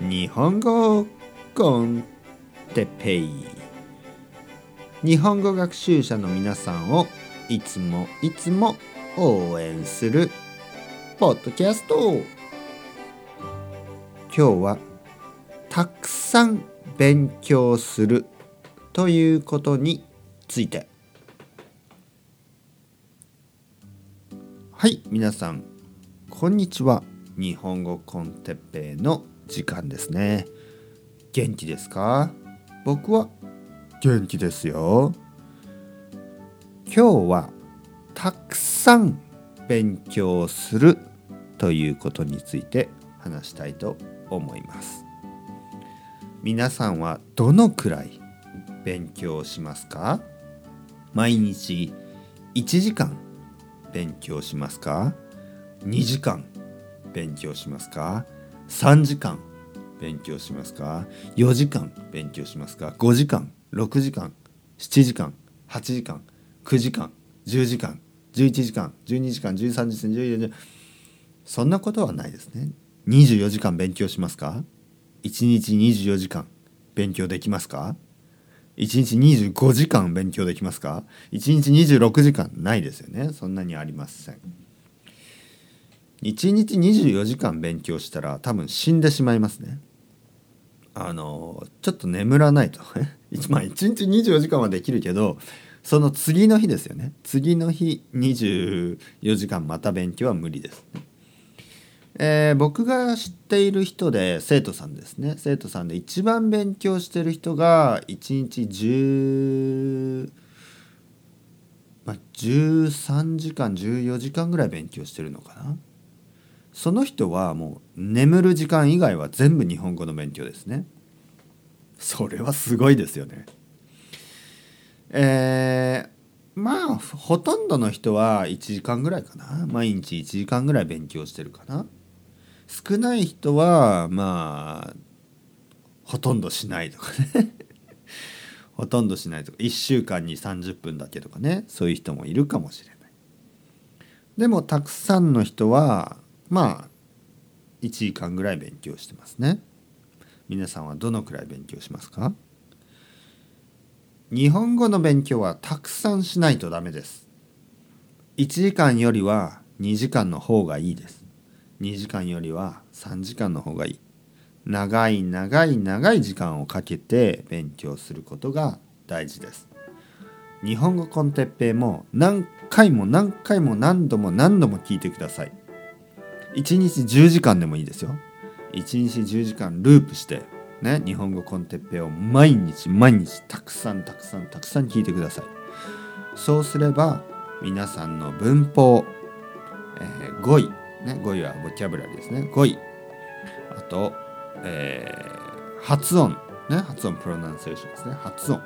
日本語コンテペイ。日本語学習者の皆さんをいつもいつも応援するポッドキャスト。今日はたくさん勉強するということについて。はい皆さんこんにちは。日本語コンテッペイの時間ですね。元気ですか？僕は元気ですよ。今日はたくさん勉強するということについて話したいと思います。皆さんはどのくらい勉強しますか？毎日1時間勉強しますか？2時間勉強しますか？3時間勉強しますか？4時間勉強しますか？5時間6時間7時間8時間9時間10時間11時間12時間13時間14時間そんなことはないですね。24時間勉強しますか？1日24時間勉強できますか？1日25時間勉強できますか？1日26時間ないですよね。そんなにありません。1日24時間勉強したら多分死んでしまいますね。あのちょっと眠らないと。まあ1日24時間はできるけどその次の日ですよね。次の日24時間また勉強は無理です、えー、僕が知っている人で生徒さんですね。生徒さんで一番勉強してる人が1日10、まあ、13時間14時間ぐらい勉強してるのかな。その人はもう眠る時間以外は全部日本語の勉強ですね。それはすごいですよね。えー、まあほとんどの人は1時間ぐらいかな。毎日1時間ぐらい勉強してるかな。少ない人はまあほとんどしないとかね。ほとんどしないとか。1週間に30分だけとかね。そういう人もいるかもしれない。でもたくさんの人はまあ1時間ぐらい勉強してますね。皆さんはどのくらい勉強しますか？日本語の勉強はたくさんしないとダメです。1時間よりは2時間の方がいいです。2時間よりは3時間の方がいい。長い長い長い時間をかけて勉強することが大事です。日本語コンテッペイも何回も何回も何度も何度も聞いてください。1日10時間でもいいですよ。1日10時間ループしてね日本語コンテッペを毎日毎日たくさんたくさんたくさん聞いてください。そうすれば皆さんの文法、えー、語彙ね語彙はボキャブラリーですね。語彙。あと、えー、発音ね発音プロナンセーションですね。発音、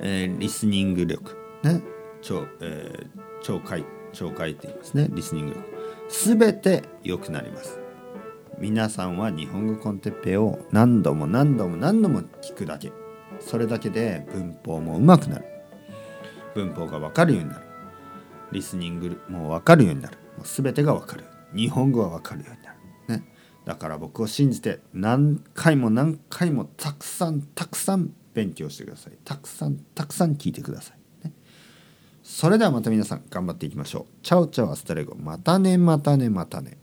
えー、リスニング力ね超、えー、超回超回って言いますね。リスニング力。全て良くなります。皆さんは日本語コンテッペを何度も何度も何度も聞くだけ。それだけで文法も上手くなる。文法が分かるようになる。リスニングも分かるようになる。もう全てが分かる。日本語は分かるようになる、ね、だから僕を信じて何回も何回もたくさんたくさん勉強してください。たくさんたくさん聞いてください。それではまた皆さん頑張っていきましょう。 Ciao ciao hasta luego。またねまたねまたね。